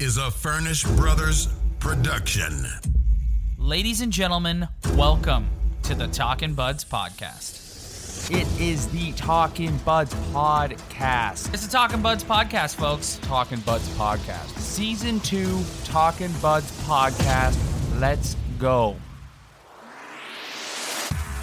is a Furnish Brothers production. Ladies and gentlemen, welcome to the Talkin' Buds podcast. It is the Talking Buds podcast. It's the Talkin' Buds podcast, folks. Talking Buds podcast. Season 2 Talking Buds podcast. Let's go.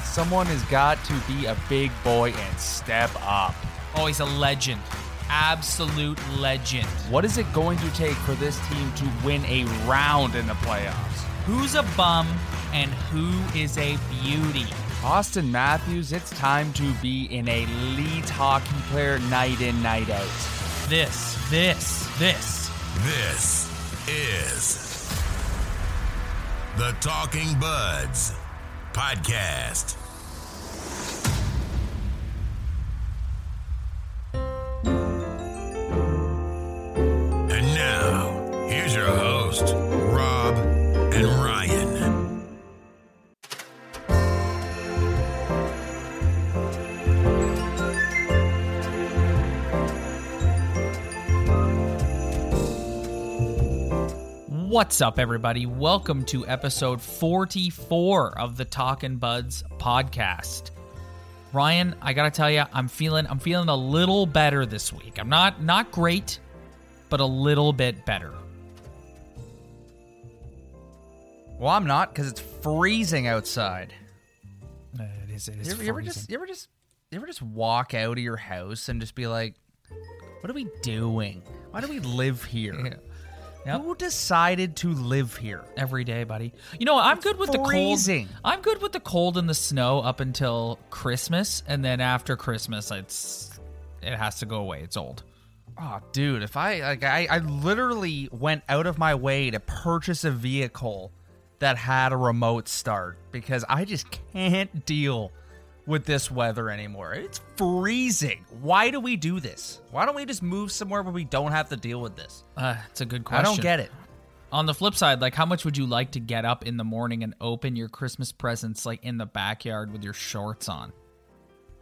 Someone has got to be a big boy and step up. Oh, he's a legend. Absolute legend. What is it going to take for this team to win a round in the playoffs? Who's a bum and who is a beauty? Austin Matthews, it's time to be an elite hockey player night in, night out. This, this, this. This is the Talking Buds podcast. Ryan. What's up, everybody? Welcome to episode 44 of the Talkin' Buds podcast. Ryan, I gotta tell you, I'm feeling I'm feeling a little better this week. I'm not not great, but a little bit better. Well, I'm not because it's freezing outside. Uh, it is. It is You ever, you ever just you ever just you ever just walk out of your house and just be like, "What are we doing? Why do we live here? Yep. Who decided to live here?" every day, buddy. You know, I'm good with freezing. the cold. I'm good with the cold and the snow up until Christmas, and then after Christmas, it's it has to go away. It's old. Oh, dude, if I like, I, I literally went out of my way to purchase a vehicle that had a remote start because I just can't deal with this weather anymore. It's freezing. Why do we do this? Why don't we just move somewhere where we don't have to deal with this? Uh, it's a good question. I don't get it. On the flip side, like, how much would you like to get up in the morning and open your Christmas presents like in the backyard with your shorts on?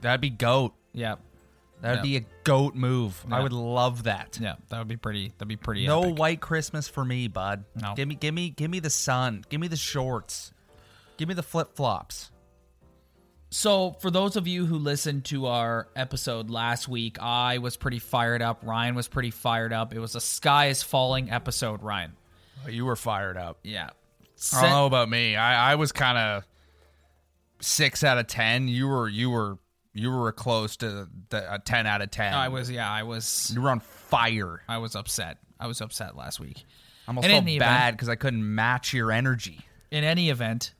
That'd be goat. Yeah, That'd Yeah. be a goat move. I Yeah. would love that. yeah, that would be pretty. That'd be pretty. No epic. white Christmas for me, bud. No. Give me give me give me the sun. Give me the shorts. Give me the flip flops. So, for those of you who listened to our episode last week, I was pretty fired up. Ryan was pretty fired up. It was a sky is falling episode, Ryan. Oh, you were fired up. Yeah. I don't know about me. I, I was kind of six out of ten. You were you were you were close to the, a ten out of ten. I was, yeah, I was, You were on fire. I was upset. I was upset last week. I almost And felt bad because I couldn't match your energy. In any event,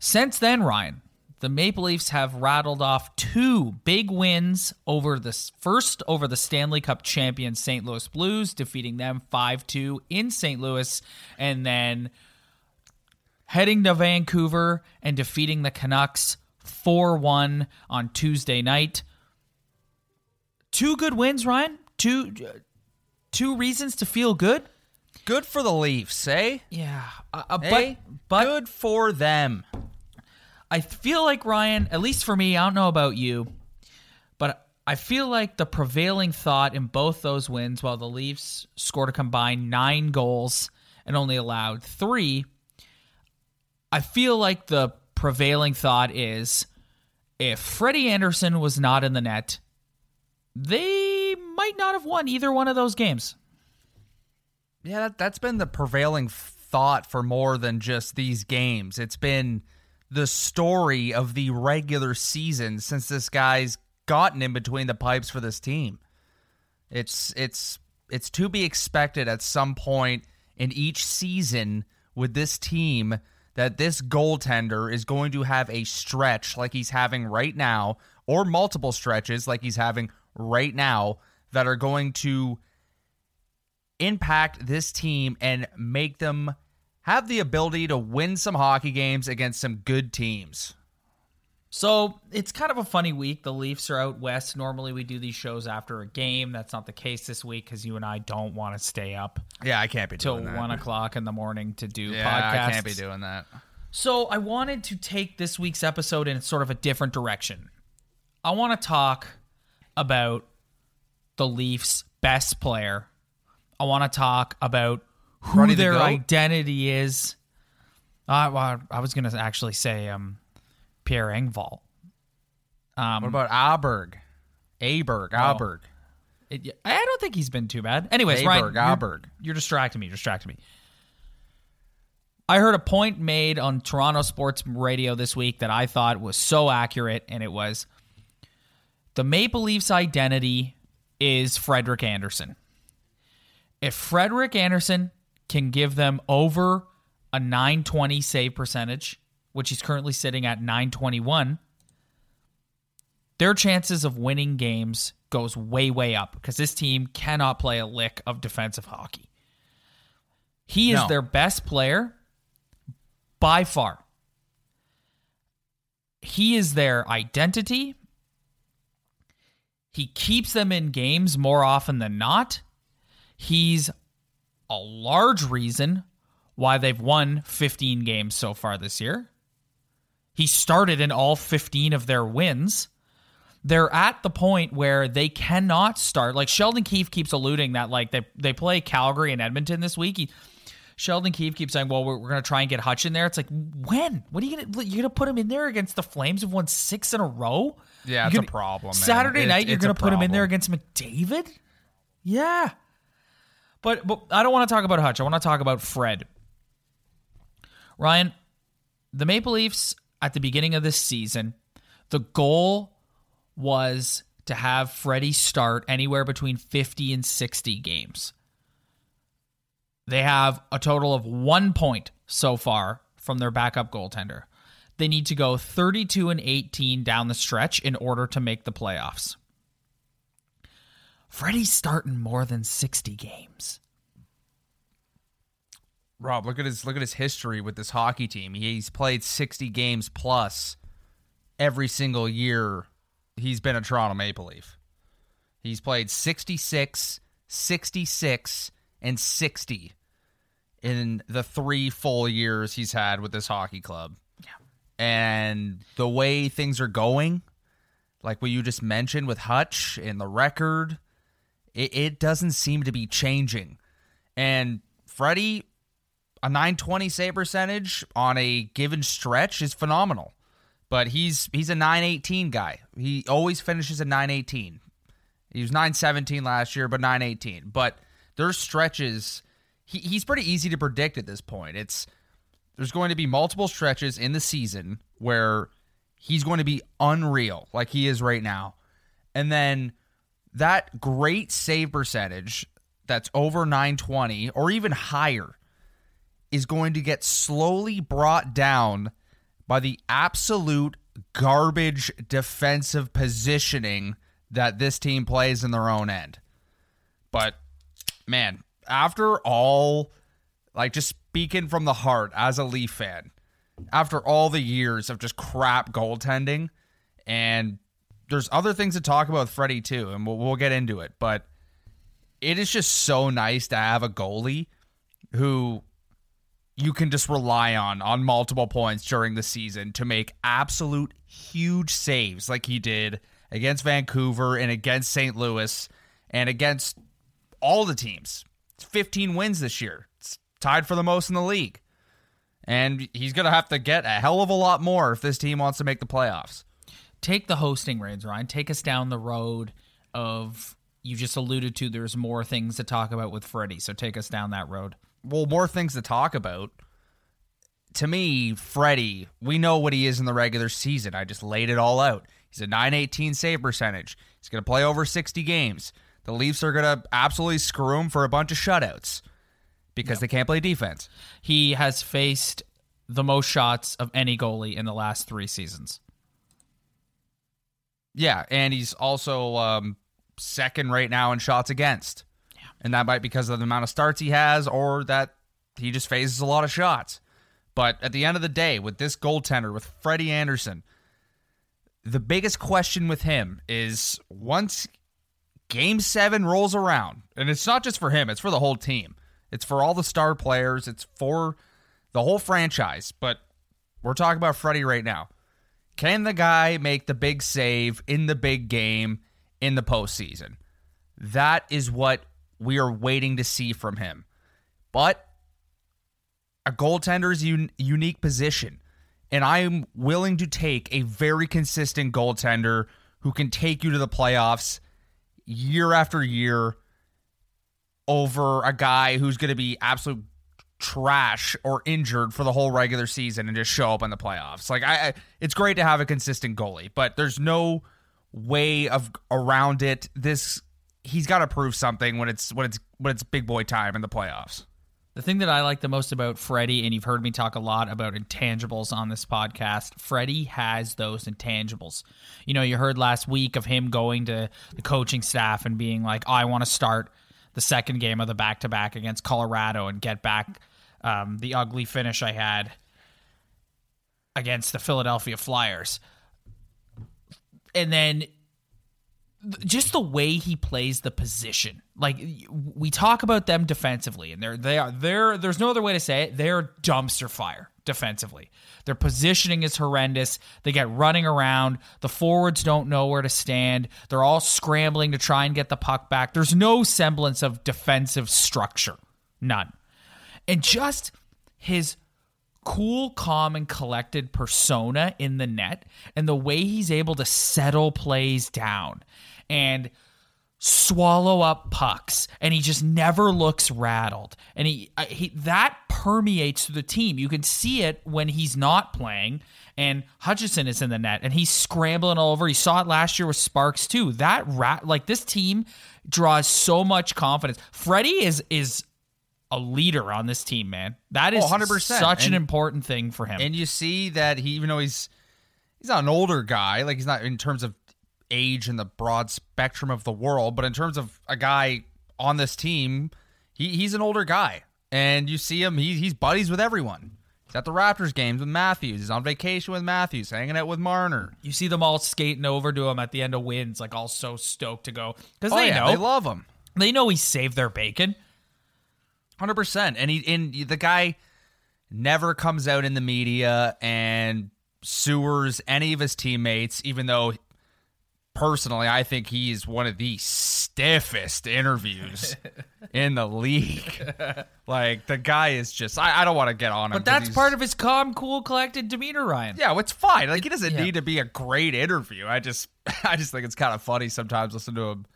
since then, Ryan, the Maple Leafs have rattled off two big wins over the first over the Stanley Cup champion St. Louis Blues, defeating them 5-2 in St. Louis, and then heading to Vancouver and defeating the Canucks 4-1 on Tuesday night. Two good wins, Ryan. Two two reasons to feel good. Good for the Leafs, eh? Yeah, uh, uh, Hey, but but good for them. I feel like Ryan, at least for me, I don't know about you, but I feel like the prevailing thought in both those wins, while the Leafs scored a combined nine goals and only allowed three, I feel like the prevailing thought is if Freddie Andersen was not in the net, they might not have won either one of those games. Yeah, that, that's been the prevailing thought for more than just these games. It's been the story of the regular season since this guy's gotten in between the pipes for this team. It's it's it's to be expected at some point in each season with this team that this goaltender is going to have a stretch like he's having right now or multiple stretches like he's having right now that are going to impact this team and make them have the ability to win some hockey games against some good teams. So it's kind of a funny week. The Leafs are out west. Normally we do these shows after a game. That's not the case this week because you and I don't want to stay up Yeah, I can't be till doing that. one o'clock in the morning to do yeah, podcasts. I can't be doing that. So I wanted to take this week's episode in sort of a different direction. I want to talk about the Leafs' best player. I want to talk about who their identity is. Uh, well, I was going to actually say um, Pierre Engvall. Um, What about Aberg? Aberg, Aberg. It, I don't think he's been too bad. Anyways, Aberg, Ryan, you're, Aberg. you're distracting me. You're distracting me. I heard a point made on Toronto Sports Radio this week that I thought was so accurate, and it was the Maple Leafs' identity is Frederik Andersen. If Frederik Andersen can give them over a 920 save percentage, which he's currently sitting at 921, their chances of winning games goes way way up because this team cannot play a lick of defensive hockey. He is No. their best player by far. He is their identity. He keeps them in games more often than not. He's a large reason why they've won 15 games so far this year. He started in all 15 of their wins they're at the point where they cannot start. Like Sheldon Keefe keeps alluding that like they they play Calgary and Edmonton this week. He, Sheldon Keefe keeps saying, "Well, we're, we're going to try and get Hutch in there." It's like when? What are you going to you're going to put him in there against the Flames who've won six in a row? Yeah, it's a gonna- problem, man. Saturday It's- night, you're going to put him in there against McDavid? Yeah, but but I don't want to talk about Hutch. I want to talk about Fred. Ryan, the Maple Leafs at the beginning of this season, the goal was to have Freddie start anywhere between 50 and 60 games. They have a total of one point so far from their backup goaltender. They need to go 32 and 18 down the stretch in order to make the playoffs. Freddie's starting more than 60 games. Rob, look at his look at his history with this hockey team. He's played 60 games plus every single year he's been a Toronto Maple Leaf. He's played 66, 66, and 60 in the three full years he's had with this hockey club. Yeah. And the way things are going, like what you just mentioned with Hutch and the record, it, it doesn't seem to be changing. And Freddie, a 920 save percentage on a given stretch is phenomenal. But he's he's a 918 guy. He always finishes at 918. He was 917 last year, but 918. But there's stretches. He, he's pretty easy to predict at this point. It's there's going to be multiple stretches in the season where he's going to be unreal, like he is right now. And then that great save percentage that's over 920 or even higher is going to get slowly brought down by the absolute garbage defensive positioning that this team plays in their own end. But man, after all, like just speaking from the heart as a Leaf fan, after all the years of just crap goaltending, and there's other things to talk about with Freddie too, and we'll, we'll get into it, but it is just so nice to have a goalie who you can just rely on on multiple points during the season to make absolute huge saves like he did against Vancouver and against St. Louis and against all the teams. It's 15 wins this year. It's tied for the most in the league. And he's going to have to get a hell of a lot more if this team wants to make the playoffs. take the hosting reins, Ryan. Take us down the road of you just alluded to. There's more things to talk about with Freddie, so take us down that road. Well, more things to talk about. To me, Freddie, we know what he is in the regular season. I just laid it all out. He's a 918 save percentage. He's going to play over 60 games. The Leafs are going to absolutely screw him for a bunch of shutouts because they can't play defense. He has faced the most shots of any goalie in the last three seasons. Yeah, and he's also um, second right now in shots against. And that might be because of the amount of starts he has or that he just faces a lot of shots. But at the end of the day, with this goaltender, with Freddie Andersen, the biggest question with him is once game seven rolls around, and it's not just for him, it's for the whole team. It's for all the star players, it's for the whole franchise. But we're talking about Freddie right now. Can the guy make the big save in the big game in the postseason? That is what we are waiting to see from him. But a goaltender's un- unique position. And I am willing to take a very consistent goaltender who can take you to the playoffs year after year over a guy who's going to be absolute trash or injured for the whole regular season and just show up in the playoffs. Like I, I it's great to have a consistent goalie, but there's no way of around it. This he's got to prove something when it's when it's when it's big boy time in the playoffs. The thing that I like the most about Freddie, and you've heard me talk a lot about intangibles on this podcast, Freddie has those intangibles. You know, you heard last week of him going to the coaching staff and being like, I want to start the second game of the back to back against Colorado and get back um, the ugly finish I had against the Philadelphia Flyers. And then just the way he plays the position. Like we talk about them defensively, and they're they are they're there's no other way to say it. They're dumpster fire defensively. Their positioning is horrendous. They get running around. The forwards don't know where to stand. They're all scrambling to try and get the puck back. There's no semblance of defensive structure. None. And just his cool, calm, and collected persona in the net and the way he's able to settle plays down and swallow up pucks and he just never looks rattled and he, he that permeates through the team you can see it when he's not playing and Hutchinson is in the net and he's scrambling all over. He saw it last year with Sparks too. That rat like this team draws so much confidence. Freddie is is a leader on this team, man. That oh, is Oh, 100%. such an important thing for him. And you see that he, even though he's he's not an older guy, like he's not in terms of age in the broad spectrum of the world, but in terms of a guy on this team, he, he's an older guy. And you see him, he, he's buddies with everyone. He's at the Raptors games with Matthews. He's on vacation with Matthews, hanging out with Marner. you see them all skating over to him at the end of wins, like all so stoked to go because Oh, they yeah, know they love him. they know he saved their bacon. Hundred percent, and he and the guy never comes out in the media and sewers any of his teammates, even though personally I think he is one of the stiffest interviews in the league. like the guy is just I, I don't want to get on him, But that's part of his calm, cool, collected demeanor, Ryan. yeah, it's fine. Like he doesn't Yeah. need to be a great interview. I just I just think it's kind of funny sometimes listen to him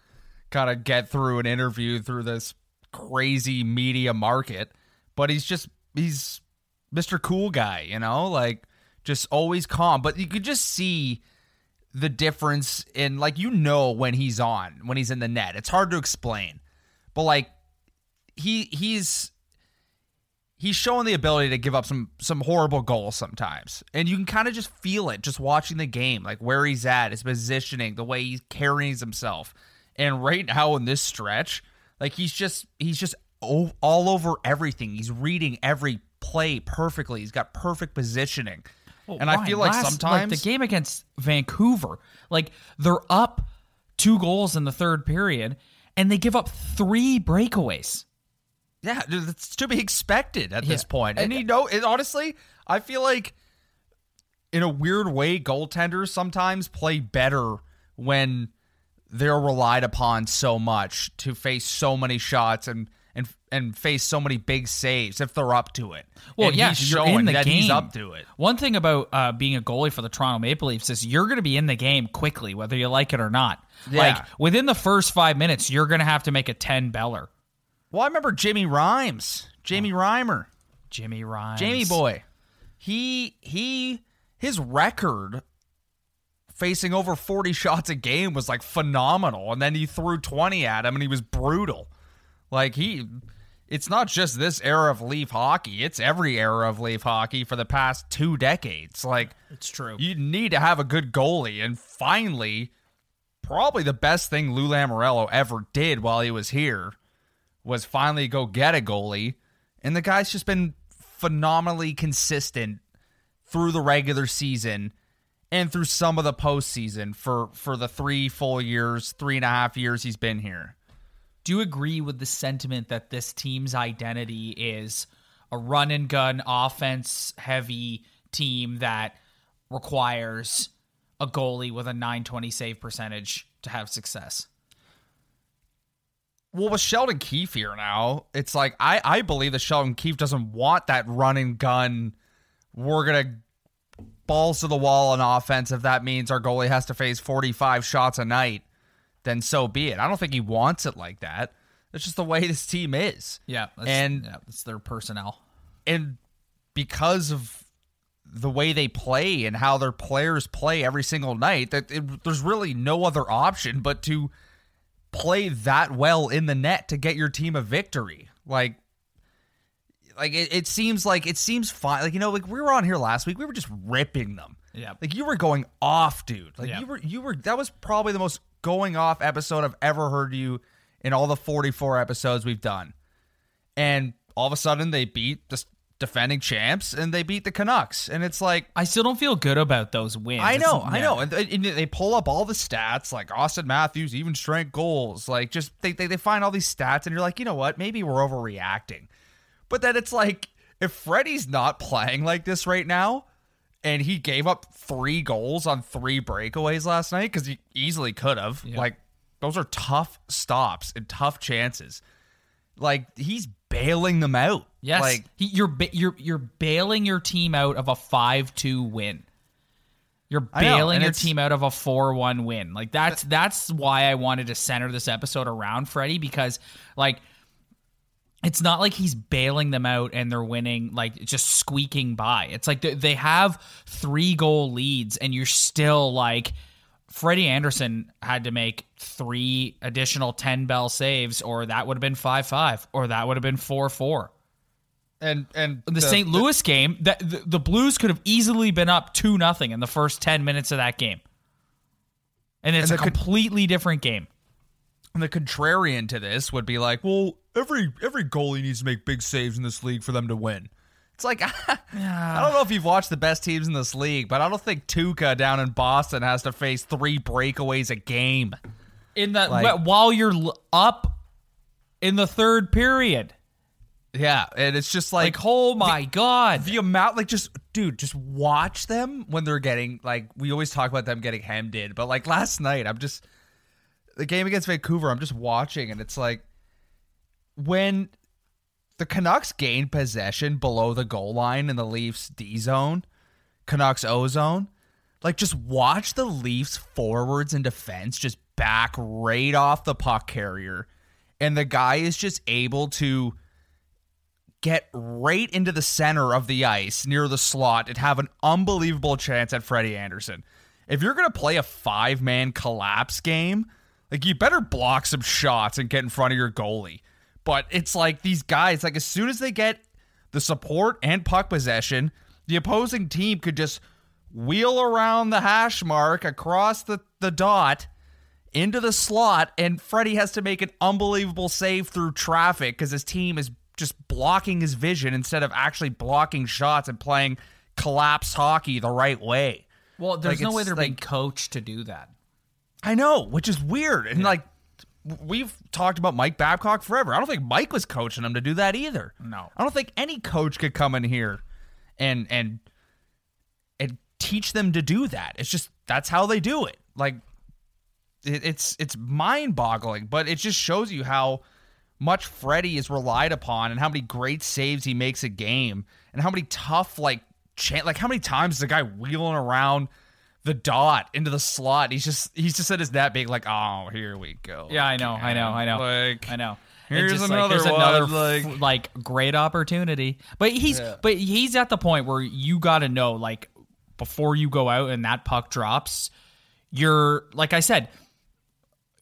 kind of get through an interview through this crazy media market. But he's just he's Mr. Cool Guy, you know, like just always calm. But you could just see the difference in like you know when he's on, when he's in the net. It's hard to explain. But like he he's he's showing the ability to give up some some horrible goals sometimes. And you can kind of just feel it just watching the game like where he's at his positioning the way he carries himself. And right now in this stretch like he's just he's just all over everything. He's reading every play perfectly. He's got perfect positioning and i feel like last- sometimes the game against Vancouver, like they're up two goals in the third period, and they give up three breakaways. Yeah, that's to be expected at this Yeah. point. And you know, it, honestly, I feel like in a weird way, goaltenders sometimes play better when they're relied upon so much to face so many shots and and and face so many big saves if they're up to it. Well, And yeah, he's you're in the game. he's up to it. One thing about uh, being a goalie for the Toronto Maple Leafs is you're going to be in the game quickly, whether you like it or not. Yeah. Like within the first five minutes, you're going to have to make a ten beller. Well, I remember Jimmy Rhymes, Jamie Reimer. Jimmy Ryan, Jamie boy, he he his record facing over 40 shots a game was like phenomenal and then he threw 20 at him and he was brutal. Like he it's not just this era of Leaf hockey, it's every era of Leaf hockey for the past 2 decades. Like It's true. you need to have a good goalie and finally probably the best thing Lou Lamoriello ever did while he was here was finally go get a goalie and the guy's just been phenomenally consistent through the regular season and through some of the postseason for for the three full years three and a half years he's been here Do you agree with the sentiment that this team's identity is a run and gun offense heavy team that requires a goalie with a 920 save percentage to have success? Well, with Sheldon Keefe here now, it's like I I believe that Sheldon Keefe doesn't want that run and gun. We're gonna balls to the wall on offense. If that means our goalie has to face 45 shots a night, then so be it. I don't think he wants it like that. It's just the way this team is. Yeah, And- yeah, it's their personnel. and because of the way they play and how their players play every single night, that it, there's really no other option but to play that well in the net to get your team a victory. Like, like it, it seems like it seems fine. Like you know, like we were on here last week, we were just ripping them. Yeah. like you were going off, dude. Like Yeah. you were, you were. That was probably the most going off episode I've ever heard you in all the 44 episodes we've done and all of a sudden they beat the defending champs and they beat the Canucks, and it's like. I still don't feel good about those wins. I know, I know, and, and they pull up all the stats like Austin Matthews, even strength goals, like just they, they they find all these stats, and you're like, you know what? Maybe we're overreacting, but then it's like if Freddie's not playing like this right now, and he gave up three goals on three breakaways last night because he easily could have, like those are tough stops and tough chances. Like he's bailing them out. Yes, like he, you're ba- you're you're bailing your team out of a five two win. You're know, bailing your team out of a four one win. Like that's that's why I wanted to center this episode around Freddie because like it's not like he's bailing them out and they're winning like just squeaking by. It's like they- they have three goal leads and you're still like Freddie Andersen had to make three additional 10 bell saves or that would have been 5-5 or that would have been 4-4 and and the, St. Louis game, that the, the Blues could have easily been up two nothing in the first ten minutes of that game, and it's And a the completely different game. And the contrarian to this would be like, well, every every goalie needs to make big saves in this league for them to win. It's like I don't know if you've watched the best teams in this league, but I don't think Tuukka down in Boston has to face three breakaways a game. In the Like- while you're up in the third period, Yeah, and it's just like, like oh my god, the amount, like just dude, just watch them when they're getting like we always talk about them getting hemmed in, but like last night, I'm just the game against Vancouver, I'm just watching, and it's like when the Canucks gained possession below the goal line in the Leafs D zone, Canucks O zone, like just watch the Leafs forwards and defense just back right off the puck carrier, and the guy is just able to get right into the center of the ice near the slot and have an unbelievable chance at Freddie Andersen. If you're going to play a five man collapse game, like you better block some shots and get in front of your goalie. But it's like these guys, like as soon as they get the support and puck possession, the opposing team could just wheel around the hash mark across the, the dot into the slot, and Freddie has to make an unbelievable save through traffic because his team is just blocking his vision instead of actually blocking shots and playing collapse hockey the right way. well, there's like, no way they're being coached to do that. I know, which is weird. And like we've talked about Mike Babcock forever. I don't think Mike was coaching him to do that either. No. I don't think any coach could come in here and and and teach them to do that. It's just that's how they do it. Like it, it's it's mind-boggling, but it just shows you how much Freddie is relied upon and how many great saves he makes a game and how many tough like chan like how many times is the guy wheeling around the dot into the slot. He's just he's just at his net being like, oh, here we go. Yeah, I know, I know, I know, Like I know. here's just another like, another like- like great opportunity. But he's Yeah. but he's at the point where you got to know like before you go out and that puck drops, you're like I said,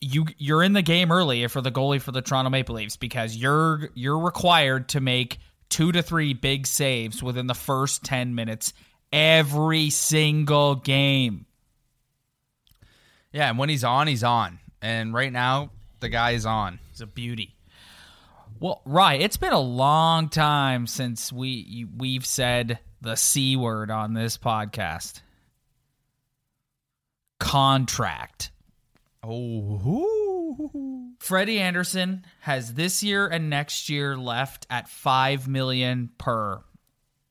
you you're in the game early for the goalie for the Toronto Maple Leafs because you're you're required to make two to three big saves within the first 10 minutes every single game. Yeah, and when he's on, he's on. And right now, the guy is on. He's a beauty. Well, right. It's been a long time since we we've said the c word on this podcast. Contract. Oh, Freddie Andersen has this year and next year left at five million per.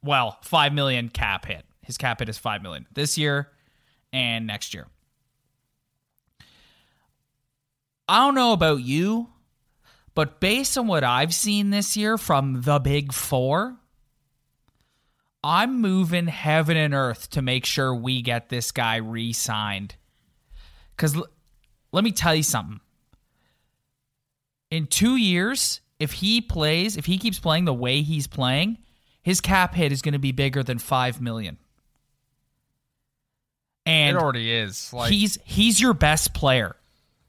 Well, five million cap hit. His cap hit is five million this year and next year. I don't know about you, But based on what I've seen this year from the big four, I'm moving heaven and earth to make sure we get this guy re signed. Because l- let me tell you something. In two years, if he plays, if he keeps playing the way he's playing, his cap hit is going to be bigger than five million. And it already is. Like he's he's your best player.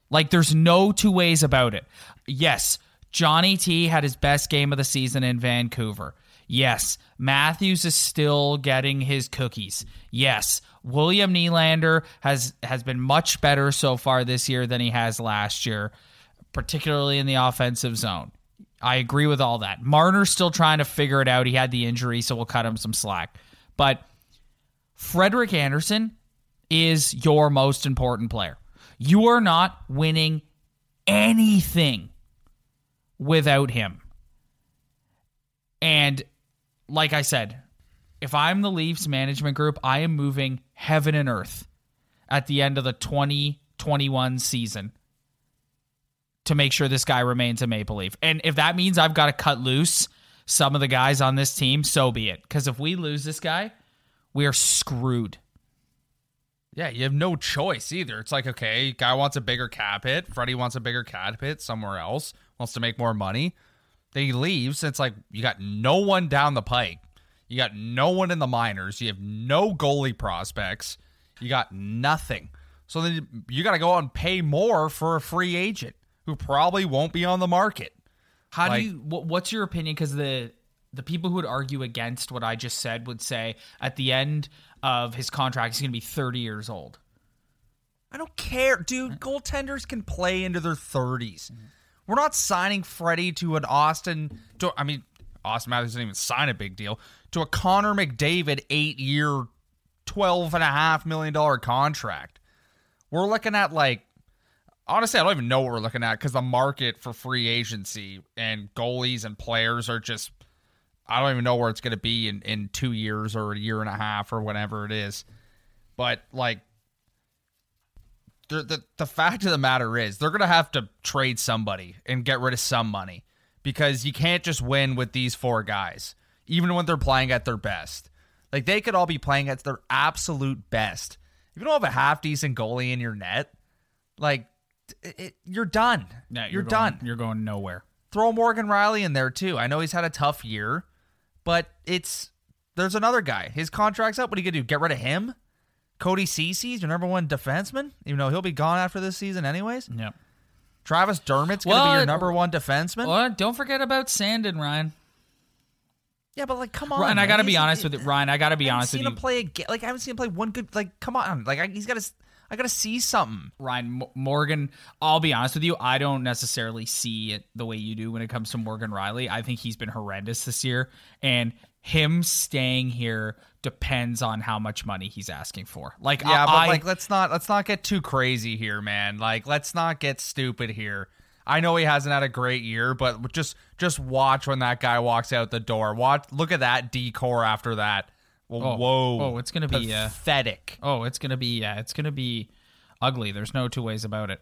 Like there's no two ways about it. Yes, Johnny T had his best game of the season in Vancouver. Yes, Matthews is still getting his cookies. Yes, William Nylander has has been much better so far this year than he has last year, particularly in the offensive zone. I agree with all that. Marner's still trying to figure it out. He had the injury, so we'll cut him some slack. But Frederik Andersen is your most important player. You are not winning anything without him. And like I said, if I'm the Leafs management group, I am moving heaven and earth at the end of the 2021 season to make sure this guy remains a Maple Leaf. And if that means I've got to cut loose some of the guys on this team, so be it. Because if we lose this guy, we are screwed. Yeah, you have no choice either. It's like, okay, guy wants a bigger cap hit. Freddie wants a bigger cap hit somewhere else, wants to make more money. Then he leaves. It's like, you got no one down the pike. You got no one in the minors. You have no goalie prospects. You got nothing. So then you got to go out and pay more for a free agent who probably won't be on the market. How Like- do you? What, what's your opinion? Because the the people who would argue against what I just said would say at the end of his contract he's going to be 30 years old. I don't care, dude. Goaltenders can play into their 30s. We're not signing Freddie to an Austin. To, I mean, Austin Matthews didn't even sign a big deal to a Connor McDavid eight year, twelve and a half million dollar contract. We're looking at like, honestly, I don't even know what we're looking at because the market for free agency and goalies and players are just. I don't even know where it's going to be in, in two years or a year and a half or whatever it is. But like the, the the fact of the matter is they're gonna have to trade somebody and get rid of some money because you can't just win with these four guys, even when they're playing at their best. Like they could all be playing at their absolute best. If you don't have a half decent goalie in your net, like it, it- you're done. Yeah, you're, going- done. You're going nowhere. Throw Morgan Rielly in there too. I know he's had a tough year, but it's there's another guy. His contract's up. What are you gonna do? Get rid of him? Cody Ceci's your number one defenseman, even though he'll be gone after this season anyways. Yeah. Travis Dermott's gonna be your number one defenseman. Well, don't forget about Sandin, Ryan. Yeah, but like, come on. Ryan, I got to be honest with it, Ryan, I got to be I haven't honest with you. play again. Like I haven't seen him play one good. Like, come on. Like I, he's got to. I got to see something. Ryan M- Morgan, I'll be honest with you, I don't necessarily see it the way you do when it comes to Morgan Rielly. I think he's been horrendous this year, and him staying here depends on how much money he's asking for. Like, Yeah, I, but I- like, let's not let's not get too crazy here, man. Like, let's not get stupid here. I know he hasn't had a great year, but just just watch when that guy walks out the door. Watch, look at that decor after that. Well, Oh. whoa! Oh, it's gonna be, uh, pathetic. oh, it's gonna be, yeah, it's gonna be ugly. There's no two ways about it.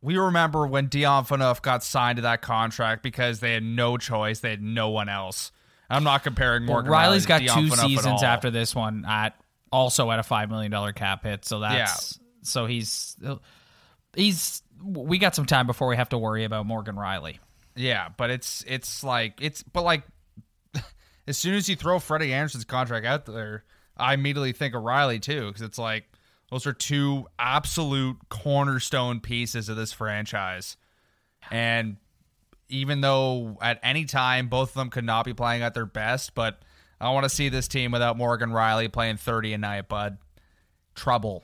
We remember when Dion Phaneuf got signed to that contract because they had no choice. They had no one else. I'm not comparing Well, Morgan Rielly's got Dion two Phaneuf seasons after this one at also at a five million dollar cap hit. So that's so he's he's we got some time before we have to worry about Morgan Rielly. Yeah, but it's it's like it's but like as soon as you throw Freddie Andersen's contract out there, I immediately think of Rielly too because it's like those are two absolute cornerstone pieces of this franchise, and even though at any time both of them could not be playing at their best, but I want to see this team without Morgan Rielly playing thirty a night, bud. Trouble.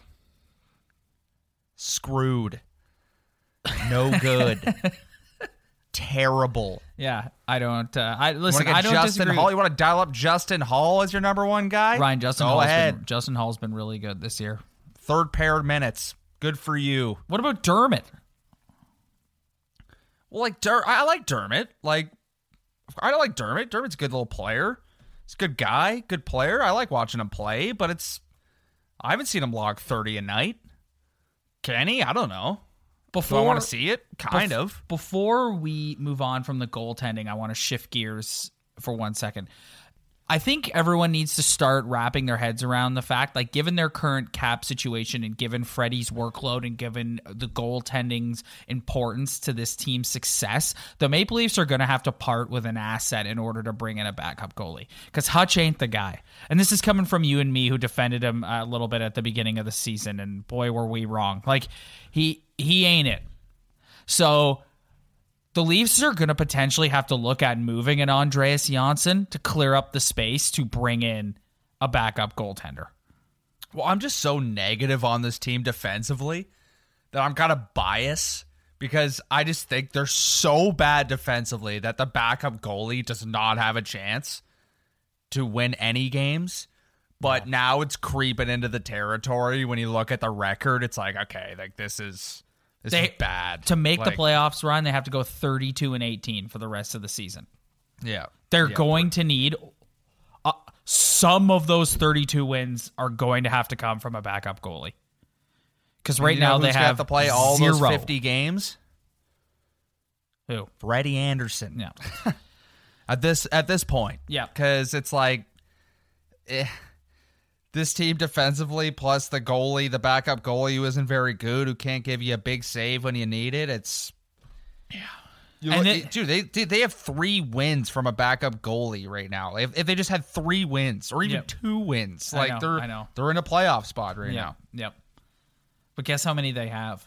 Screwed. No good. Terrible. Yeah, I don't. Uh, I listen. I don't Justin disagree. Holl? You want to dial up Justin Holl as your number one guy? Ryan Justin Go Holl's ahead. been Justin Holl's been really good this year. Third pair of minutes. Good for you. What about Dermott? Well, like Der- I like Dermott. Like I like Dermott. Dermott's a good little player. He's a good guy, good player. I like watching him play, but it's I haven't seen him log thirty a night. Can he? I don't know. Before Do I want to see it? Kind Bef- of. Before we move on from the goaltending, I want to shift gears for one second. I think everyone needs to start wrapping their heads around the fact, like, given their current cap situation and given Freddie's workload and given the goaltending's importance to this team's success, the Maple Leafs are going to have to part with an asset in order to bring in a backup goalie. Because Hutch ain't the guy. And this is coming from you and me, who defended him a little bit at the beginning of the season. And boy, were we wrong. Like, he he ain't it. So the Leafs are going to potentially have to look at moving an Andreas Johnsson to clear up the space to bring in a backup goaltender. Well, I'm just so negative on this team defensively that I'm kind of biased because I just think they're so bad defensively that the backup goalie does not have a chance to win any games. But now it's creeping into the territory. When you look at the record, it's like, okay, like this is this They- is bad. To make the playoffs run, they have to go 32 and 18 for the rest of the season. Yeah. They're Yeah. going to need uh, some of those 32 wins are going to have to come from a backup goalie. Because right now they have to play all zero. those 50 games. Who? Freddie Andersen. Yeah. at this at this point. Yeah. because it's like eh, this team defensively plus the goalie, the backup goalie who isn't very good, who can't give you a big save when you need it. It's yeah, And it- dude, they they have three wins from a backup goalie right now. If, if they just had three wins or even Yep. two wins, like know, they're I know. they're in a playoff spot right Yeah. now. Yep. But guess how many they have?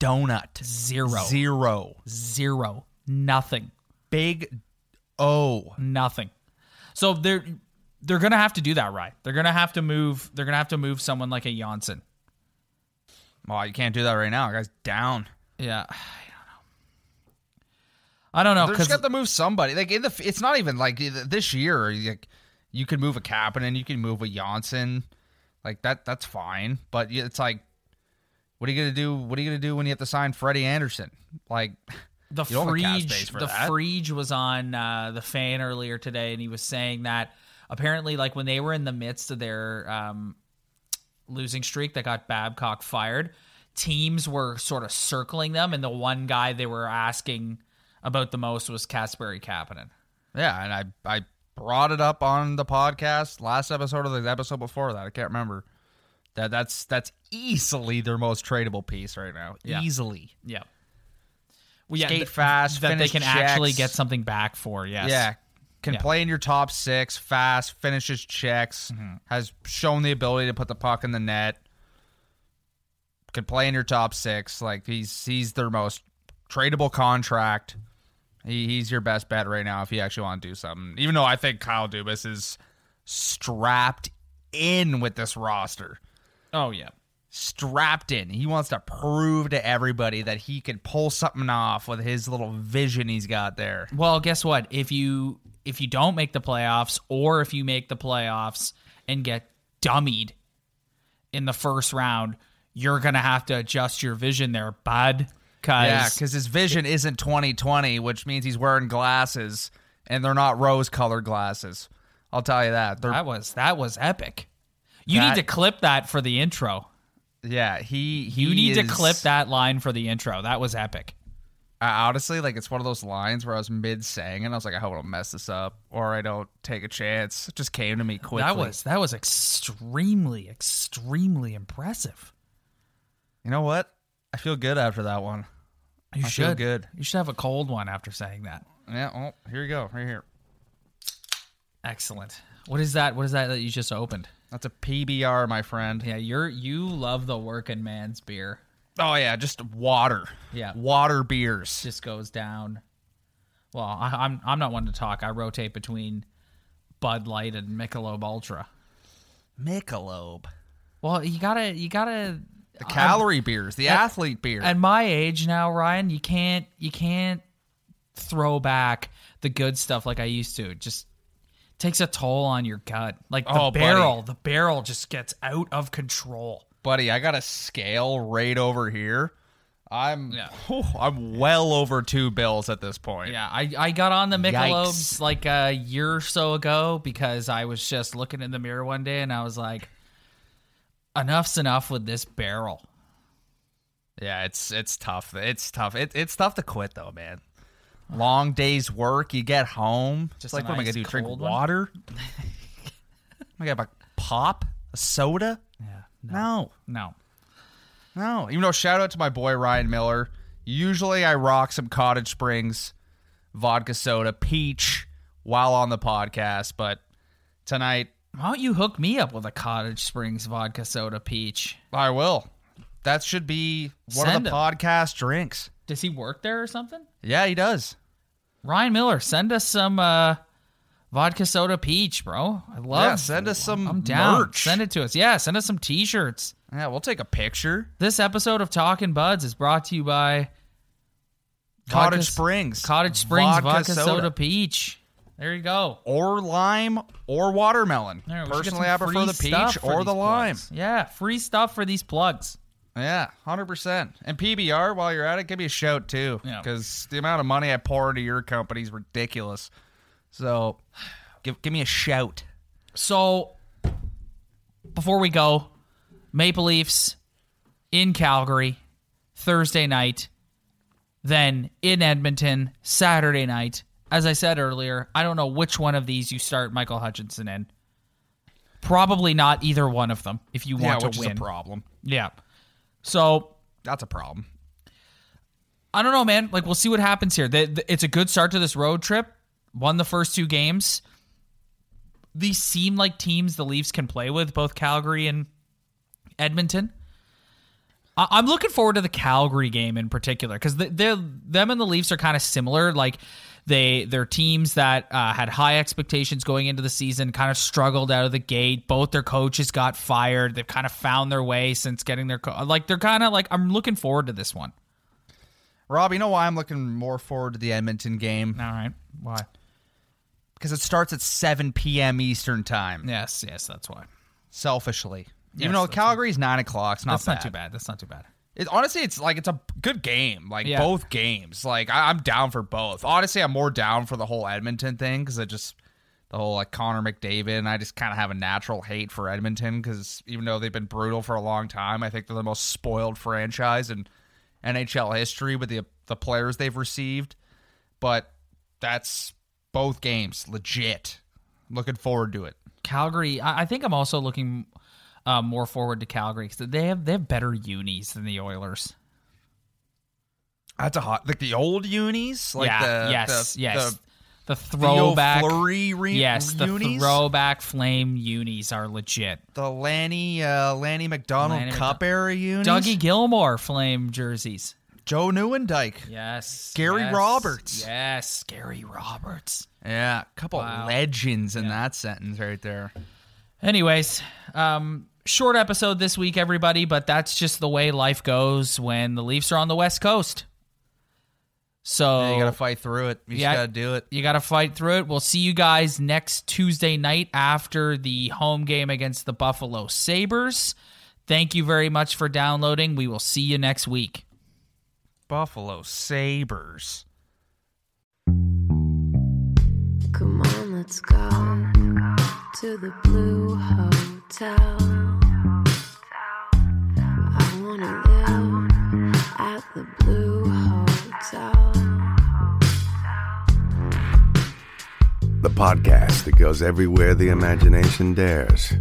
Donut Zero. zero Zero. Nothing. big O. Nothing. So they're they're gonna have to do that right. They're gonna have to move. They're gonna have to move someone like a Johnsson. Well, you can't do that right now. Guy's down. Yeah, I don't know. I don't know They're just got to move somebody. Like in the, it's not even like this year. Like you could move a Kapanen, you can move a Johnsson, like that. That's fine. But it's like, what are you gonna do? What are you gonna do when you have to sign Freddie Andersen? Like, the you don't have cap space Friedge, the that. Friedge was on uh, the fan earlier today, and he was saying that apparently, like when they were in the midst of their um, losing streak that got Babcock fired, teams were sort of circling them, and the one guy they were asking about the most was Kasperi Kapanen. yeah. And I I brought it up on the podcast last episode or the episode before that. I can't remember. That that's that's easily their most tradable piece right now. Yeah. Easily. Yeah. Well, yeah, Skate th- fast, that they can actually get something back for. Yes. Yeah. Can Yeah. play in your top six, fast, finishes checks, Mm-hmm. has shown the ability to put the puck in the net. Can play in your top six. Like he's he's their most tradable contract. He, he's your best bet right now if you actually want to do something. Even though I think Kyle Dubas is strapped in with this roster. Oh yeah. Strapped in. He wants to prove to everybody that he can pull something off with his little vision he's got there. Well, guess what? If you if you don't make the playoffs, or if you make the playoffs and get dummied in the first round, you're gonna have to adjust your vision there, bud. Cause Yeah, because his vision isn't 2020, which means he's wearing glasses, and they're not rose-colored glasses. I'll tell you that. They're that was that was epic. You That- need to clip that for the intro. yeah. He, he You need to clip that line for the intro. That was epic. I- honestly, like it's one of those lines where I was mid saying, and I was like, I hope I don't mess this up, or I don't take a chance. It just came to me quickly. That was that was extremely extremely impressive. You know what? I feel good after that one. You I should feel good. You should have a cold one after saying that. Yeah. Well, here you go. Right here. Excellent. What is that? What is that that you just opened? That's a PBR, my friend. Yeah, you're you love the working man's beer. Oh yeah, just water. Yeah. Water beers. Just goes down. Well, I, I'm I'm not one to talk. I rotate between Bud Light and Michelob Ultra. Michelob. Well, you gotta you gotta. The calorie beers, the at- athlete beer. At my age now, Ryan, you can't you can't throw back the good stuff like I used to. It just takes a toll on your gut. Like the Oh, buddy. barrel, the barrel just gets out of control. Buddy, I got a scale right over here. I'm Yeah. I'm well over two bills at this point. Yeah, I, I got on the Michelob's Yikes. like a year or so ago because I was just looking in the mirror one day and I was like, enough's enough with this barrel. Yeah, it's it's tough. It's tough. It, it's tough to quit though, man. Long days work. You get home. Just like what am I gonna do? Drink water? I got a pop, a soda. No, No. no. Even though shout out to my boy Ryan Miller. Usually I rock some Cottage Springs vodka soda peach while on the podcast, but tonight Why don't you hook me up with a Cottage Springs vodka soda peach? I will. That should be one Send of the him. podcast drinks. Does he work there or something? Yeah, he does. Ryan Miller, send us some uh, vodka soda peach, bro. I love. Yeah, send us some I'm down. merch. Send it to us. Yeah, send us some t-shirts. Yeah, we'll take a picture. This episode of Talking Buds is brought to you by Cottage Vodka- Springs. Cottage Springs vodka, Vodka soda. soda. peach. There you go. or lime or watermelon. There, we should get Personally, I prefer the peach or the lime. plugs. Yeah, free stuff for these plugs. Yeah, hundred percent. And PBR, while you're at it, give me a shout too, Yeah. because the amount of money I pour into your company is ridiculous. So, give give me a shout. So, before we go, Maple Leafs in Calgary Thursday night, then in Edmonton Saturday night. As I said earlier, I don't know which one of these you start Michael Hutchinson in. Probably not either one of them if you want Yeah, which to is a problem. Yeah. So That's a problem. I don't know, man. Like we'll see what happens here. The- the- It's a good start to this road trip. Won the first two games. These seem like teams the Leafs can play with, both Calgary and Edmonton. I- I'm looking forward to the Calgary game in particular because they're them and the Leafs are kind of similar. Like they they're teams that uh, had high expectations going into the season, kind of struggled out of the gate. Both their coaches got fired. They've kind of found their way since getting their co- like they're kind of like I'm looking forward to this one. Rob, you know why I'm looking more forward to the Edmonton game? All right, why? Because it starts at 7 p.m. Eastern time. Yes, yes, that's why. Selfishly, Yes, even though that's Calgary's nine o'clock, it's not That's bad. not too bad. That's not too bad. It, honestly, it's like it's a good game. Like Yeah. both games. Like I, I'm down for both. Honestly, I'm more down for the whole Edmonton thing because I just the whole like Connor McDavid, and I just kind of have a natural hate for Edmonton because even though they've been brutal for a long time, I think they're the most spoiled franchise in NHL history with the the players they've received. But that's both games legit. Looking forward to it. Calgary. I, I think I'm also looking uh, more forward to Calgary because they have they have better unis than the Oilers. That's a hot like the old unis, like yeah. the yes. the, yes. the The, throwback. Fleury re- yes. The unis? throwback flame unis are legit. the Lanny uh, Lanny McDonald Lanny Cup era unis. Dougie Gilmour flame jerseys. Joe Nieuwendyk. Yes. Gary yes, Roberts. Yes. Gary Roberts. Yeah, a couple Wow. legends in that sentence right there. Anyways, um, short episode this week, everybody, but that's just the way life goes when the Leafs are on the West Coast. So Yeah, you got to fight through it. You Yeah. just got to do it. you got to fight through it. We'll see you guys next Tuesday night after the home game against the Buffalo Sabres. Thank you very much for downloading. We will see you next week. Buffalo Sabres. Come on, let's go to the blue hotel. I wanna live at the blue hotel. The podcast that goes everywhere the imagination dares.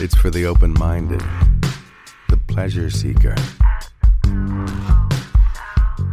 It's for the open minded, the pleasure seeker.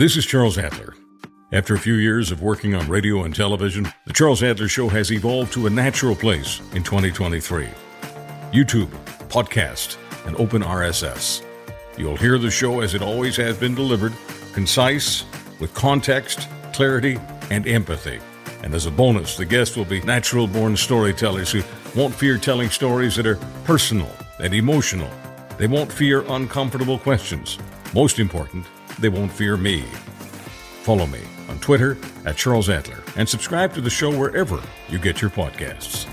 This is Charles Adler. After a few years of working on radio and television, The Charles Adler Show has evolved to a natural place in 2023. YouTube, podcast, and open RSS. You'll hear the show as it always has been delivered, concise, with context, clarity, and empathy. And as a bonus, the guests will be natural born storytellers who won't fear telling stories that are personal and emotional They won't fear uncomfortable questions. Most important, they won't fear me. Follow me on Twitter at Charles Adler and subscribe to the show wherever you get your podcasts.